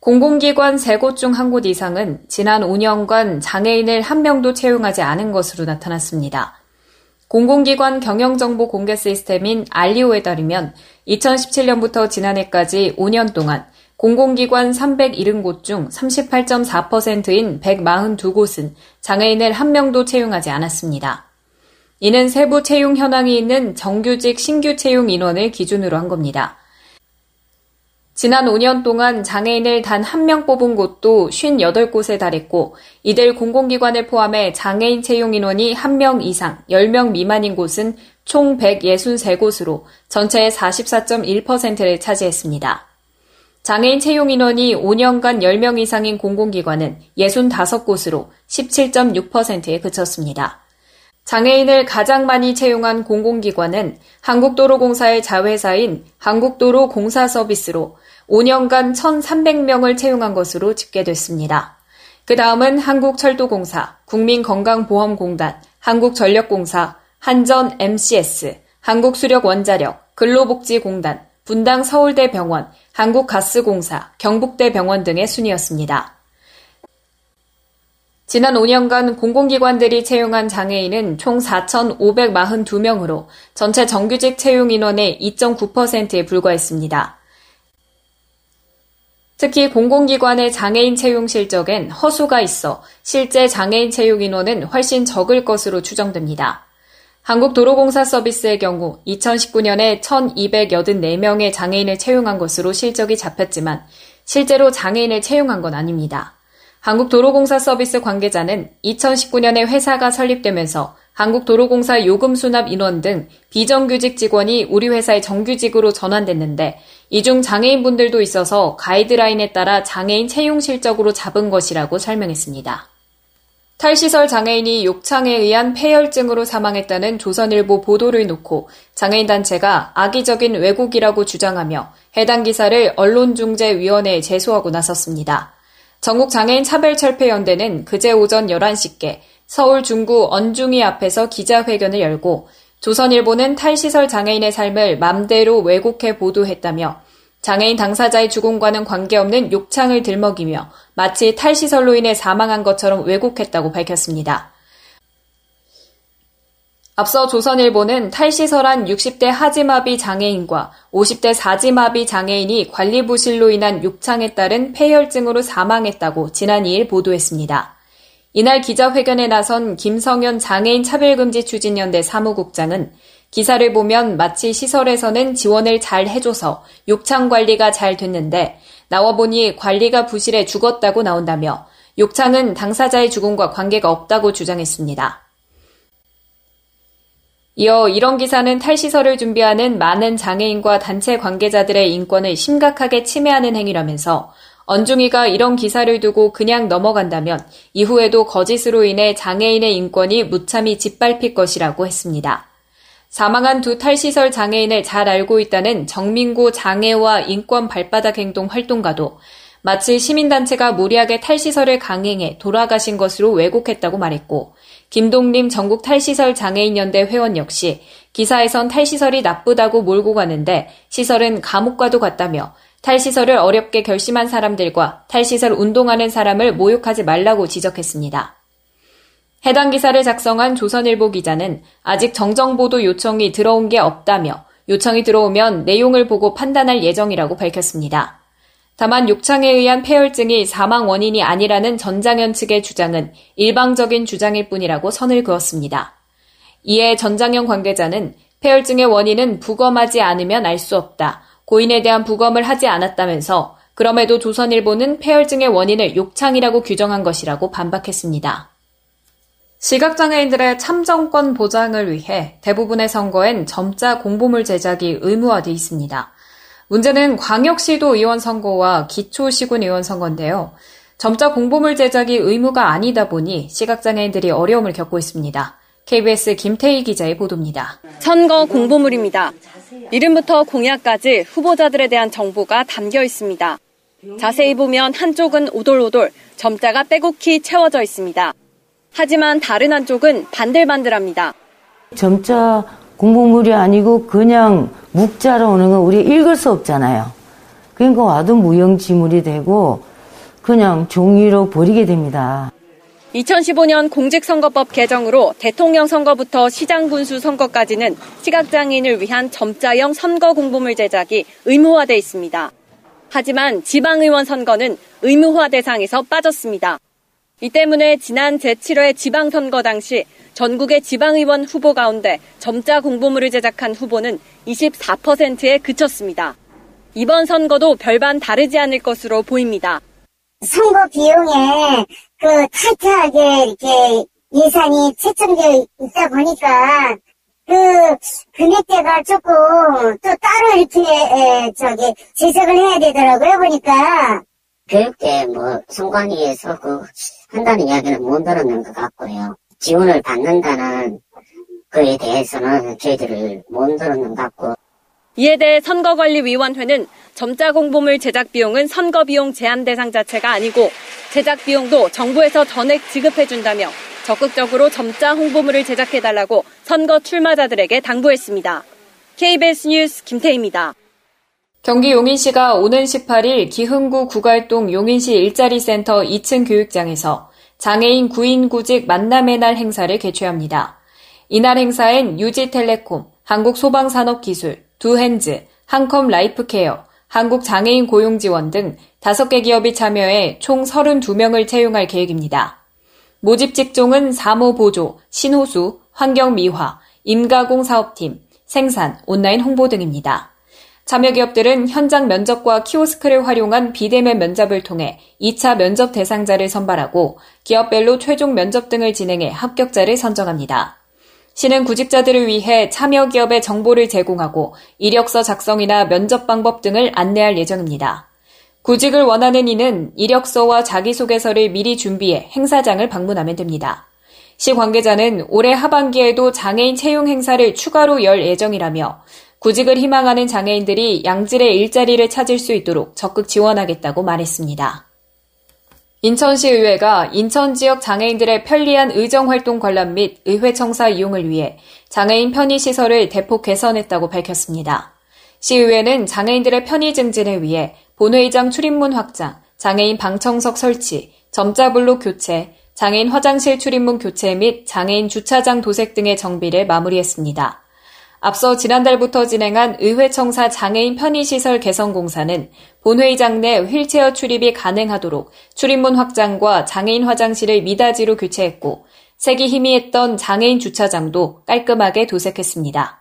공공기관 3곳 중 한 곳 이상은 지난 5년간 장애인을 한 명도 채용하지 않은 것으로 나타났습니다. 공공기관 경영정보 공개 시스템인 알리오에 따르면 2017년부터 지난해까지 5년 동안 공공기관 370곳 중 38.4%인 142곳은 장애인을 한 명도 채용하지 않았습니다. 이는 세부 채용 현황이 있는 정규직 신규 채용 인원을 기준으로 한 겁니다. 지난 5년 동안 장애인을 단 한 명 뽑은 곳도 58곳에 달했고 이들 공공기관을 포함해 장애인 채용 인원이 1명 이상 10명 미만인 곳은 총 163곳으로 전체의 44.1%를 차지했습니다. 장애인 채용 인원이 5년간 10명 이상인 공공기관은 65곳으로 17.6%에 그쳤습니다. 장애인을 가장 많이 채용한 공공기관은 한국도로공사의 자회사인 한국도로공사서비스로 5년간 1,300명을 채용한 것으로 집계됐습니다. 그 다음은 한국철도공사, 국민건강보험공단, 한국전력공사, 한전 MCS, 한국수력원자력, 근로복지공단, 분당 서울대병원, 한국가스공사, 경북대병원 등의 순이었습니다. 지난 5년간 공공기관들이 채용한 장애인은 총 4,542명으로 전체 정규직 채용 인원의 2.9%에 불과했습니다. 특히 공공기관의 장애인 채용 실적엔 허수가 있어 실제 장애인 채용 인원은 훨씬 적을 것으로 추정됩니다. 한국도로공사 서비스의 경우 2019년에 1,284명의 장애인을 채용한 것으로 실적이 잡혔지만 실제로 장애인을 채용한 건 아닙니다. 한국도로공사 서비스 관계자는 2019년에 회사가 설립되면서 한국도로공사 요금 수납 인원 등 비정규직 직원이 우리 회사의 정규직으로 전환됐는데 이 중 장애인분들도 있어서 가이드라인에 따라 장애인 채용 실적으로 잡은 것이라고 설명했습니다. 탈시설 장애인이 욕창에 의한 폐혈증으로 사망했다는 조선일보 보도를 놓고 장애인 단체가 악의적인 왜곡이라고 주장하며 해당 기사를 언론중재위원회에 제소하고 나섰습니다. 전국장애인 차별철폐연대는 그제 오전 11시께 서울 중구 언중이 앞에서 기자회견을 열고 조선일보는 탈시설 장애인의 삶을 맘대로 왜곡해 보도했다며 장애인 당사자의 죽음과는 관계없는 욕창을 들먹이며 마치 탈시설로 인해 사망한 것처럼 왜곡했다고 밝혔습니다. 앞서 조선일보는 탈시설한 60대 하지마비 장애인과 50대 사지마비 장애인이 관리 부실로 인한 욕창에 따른 폐혈증으로 사망했다고 지난 2일 보도했습니다. 이날 기자회견에 나선 김성현 장애인 차별금지 추진연대 사무국장은 기사를 보면 마치 시설에서는 지원을 잘 해줘서 욕창 관리가 잘 됐는데 나와 보니 관리가 부실해 죽었다고 나온다며 욕창은 당사자의 죽음과 관계가 없다고 주장했습니다. 이어 이런 기사는 탈시설을 준비하는 많은 장애인과 단체 관계자들의 인권을 심각하게 침해하는 행위라면서 언중이가 이런 기사를 두고 그냥 넘어간다면 이후에도 거짓으로 인해 장애인의 인권이 무참히 짓밟힐 것이라고 했습니다. 사망한 두 탈시설 장애인을 잘 알고 있다는 정민구 장애와 인권 발바닥 행동 활동가도 마치 시민단체가 무리하게 탈시설을 강행해 돌아가신 것으로 왜곡했다고 말했고 김동림 전국 탈시설 장애인연대 회원 역시 기사에선 탈시설이 나쁘다고 몰고 가는데 시설은 감옥과도 같다며 탈시설을 어렵게 결심한 사람들과 탈시설 운동하는 사람을 모욕하지 말라고 지적했습니다. 해당 기사를 작성한 조선일보 기자는 아직 정정보도 요청이 들어온 게 없다며 요청이 들어오면 내용을 보고 판단할 예정이라고 밝혔습니다. 다만 욕창에 의한 폐혈증이 사망 원인이 아니라는 전장현 측의 주장은 일방적인 주장일 뿐이라고 선을 그었습니다. 이에 전장현 관계자는 폐혈증의 원인은 부검하지 않으면 알 수 없다. 고인에 대한 부검을 하지 않았다면서 그럼에도 조선일보는 폐혈증의 원인을 욕창이라고 규정한 것이라고 반박했습니다. 시각장애인들의 참정권 보장을 위해 대부분의 선거엔 점자 공보물 제작이 의무화돼 있습니다. 문제는 광역시도 의원 선거와 기초시군 의원 선거인데요. 점자 공보물 제작이 의무가 아니다 보니 시각장애인들이 어려움을 겪고 있습니다. KBS 김태희 기자의 보도입니다. 선거 공보물입니다. 이름부터 공약까지 후보자들에 대한 정보가 담겨 있습니다. 자세히 보면 한쪽은 오돌오돌 점자가 빼곡히 채워져 있습니다. 하지만 다른 한쪽은 반들반들합니다. 점자 공보물이 아니고 그냥 묵자로 오는 건 우리 읽을 수 없잖아요. 그러니까 와도 무용지물이 되고 그냥 종이로 버리게 됩니다. 2015년 공직선거법 개정으로 대통령 선거부터 시장 군수 선거까지는 시각장애인을 위한 점자형 선거 공보물 제작이 의무화돼 있습니다. 하지만 지방의원 선거는 의무화 대상에서 빠졌습니다. 이 때문에 지난 제7회 지방선거 당시 전국의 지방의원 후보 가운데 점자 공보물을 제작한 후보는 24%에 그쳤습니다. 이번 선거도 별반 다르지 않을 것으로 보입니다. 선거 비용에 그 타이트하게 이렇게 예산이 채점되어 있다 보니까 그 금액대가 조금 또 따로 이렇게 에, 저기 제작을 해야 되더라고요 보니까 교육대 뭐 선관위에서 그 한다는 이야기는 못 들었는 것 같고요. 지원을 받는다는 그에 대해서는 저희들을 못 들었는 것 같고 이에 대해 선거관리위원회는 점자 공보물 제작 비용은 선거 비용 제한 대상 자체가 아니고 제작 비용도 정부에서 전액 지급해 준다며 적극적으로 점자 홍보물을 제작해 달라고 선거 출마자들에게 당부했습니다. KBS 뉴스 김태희입니다. 경기 용인시가 오는 18일 기흥구 구갈동 용인시 일자리 센터 2층 교육장에서 장애인 구인구직 만남의 날 행사를 개최합니다. 이날 행사엔 유지텔레콤, 한국소방산업기술, 두핸즈, 한컴 라이프케어, 한국장애인 고용지원 등 5개 기업이 참여해 총 32명을 채용할 계획입니다. 모집 직종은 사모보조, 신호수, 환경미화, 임가공 사업팀, 생산, 온라인 홍보 등입니다. 참여 기업들은 현장 면접과 키오스크를 활용한 비대면 면접을 통해 2차 면접 대상자를 선발하고 기업별로 최종 면접 등을 진행해 합격자를 선정합니다. 시는 구직자들을 위해 참여 기업의 정보를 제공하고 이력서 작성이나 면접 방법 등을 안내할 예정입니다. 구직을 원하는 이는 이력서와 자기소개서를 미리 준비해 행사장을 방문하면 됩니다. 시 관계자는 올해 하반기에도 장애인 채용 행사를 추가로 열 예정이라며 구직을 희망하는 장애인들이 양질의 일자리를 찾을 수 있도록 적극 지원하겠다고 말했습니다. 인천시의회가 인천 지역 장애인들의 편리한 의정활동 관람 및 의회 청사 이용을 위해 장애인 편의시설을 대폭 개선했다고 밝혔습니다. 시의회는 장애인들의 편의 증진을 위해 본회의장 출입문 확장, 장애인 방청석 설치, 점자블록 교체, 장애인 화장실 출입문 교체 및 장애인 주차장 도색 등의 정비를 마무리했습니다. 앞서 지난달부터 진행한 의회청사 장애인 편의시설 개선 공사는 본회의장 내 휠체어 출입이 가능하도록 출입문 확장과 장애인 화장실을 미닫이로 교체했고 색이 희미했던 장애인 주차장도 깔끔하게 도색했습니다.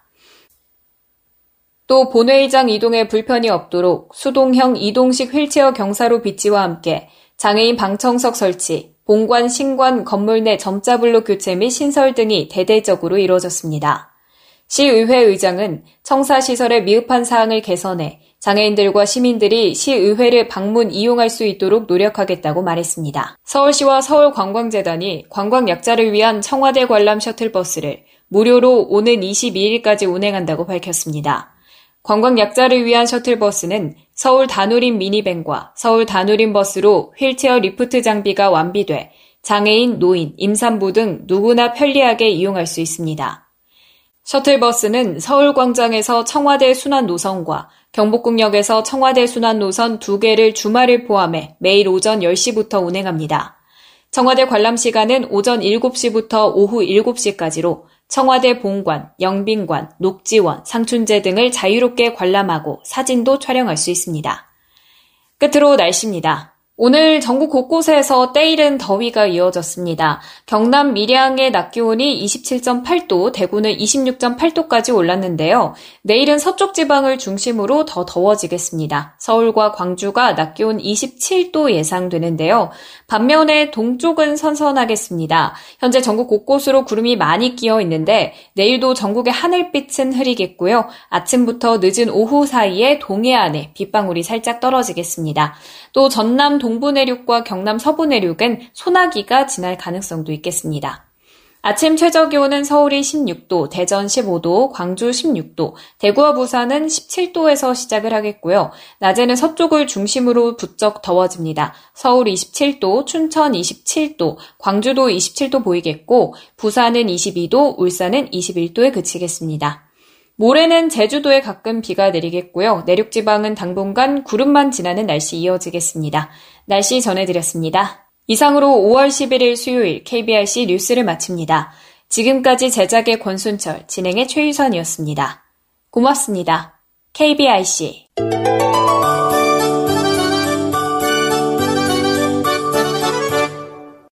또 본회의장 이동에 불편이 없도록 수동형 이동식 휠체어 경사로 비치와 함께 장애인 방청석 설치, 본관, 신관, 건물 내 점자블록 교체 및 신설 등이 대대적으로 이루어졌습니다. 시의회 의장은 청사시설의 미흡한 사항을 개선해 장애인들과 시민들이 시의회를 방문 이용할 수 있도록 노력하겠다고 말했습니다. 서울시와 서울관광재단이 관광약자를 위한 청와대 관람 셔틀버스를 무료로 오는 22일까지 운행한다고 밝혔습니다. 관광약자를 위한 셔틀버스는 서울 다누림 미니밴과 서울 다누림 버스로 휠체어 리프트 장비가 완비돼 장애인, 노인, 임산부 등 누구나 편리하게 이용할 수 있습니다. 셔틀버스는 서울광장에서 청와대 순환 노선과 경복궁역에서 청와대 순환 노선 두 개를 주말을 포함해 매일 오전 10시부터 운행합니다. 청와대 관람 시간은 오전 7시부터 오후 7시까지로 청와대 본관, 영빈관, 녹지원, 상춘제 등을 자유롭게 관람하고 사진도 촬영할 수 있습니다. 끝으로 날씨입니다. 오늘 전국 곳곳에서 때이른 더위가 이어졌습니다. 경남 밀양의 낮 기온이 27.8도, 대구는 26.8도까지 올랐는데요. 내일은 서쪽 지방을 중심으로 더 더워지겠습니다. 서울과 광주가 낮 기온 27도 예상되는데요. 반면에 동쪽은 선선하겠습니다. 현재 전국 곳곳으로 구름이 많이 끼어 있는데 내일도 전국의 하늘빛은 흐리겠고요. 아침부터 늦은 오후 사이에 동해안에 빗방울이 살짝 떨어지겠습니다. 또 전남 동부 내륙과 경남 서부 내륙은 소나기가 지날 가능성도 있겠습니다. 아침 최저 기온은 서울이 16도, 대전 15도, 광주 16도, 대구와 부산은 17도에서 시작을 하겠고요. 낮에는 서쪽을 중심으로 부쩍 더워집니다. 서울 27도, 춘천 27도, 광주도 27도 보이겠고, 부산은 22도, 울산은 21도에 그치겠습니다. 모레는 제주도에 가끔 비가 내리겠고요. 내륙 지방은 당분간 구름만 지나는 날씨 이어지겠습니다. 날씨 전해드렸습니다. 이상으로 5월 11일 수요일 KBRC 뉴스를 마칩니다. 지금까지 제작의 권순철, 진행의 최유선이었습니다. 고맙습니다. KBRC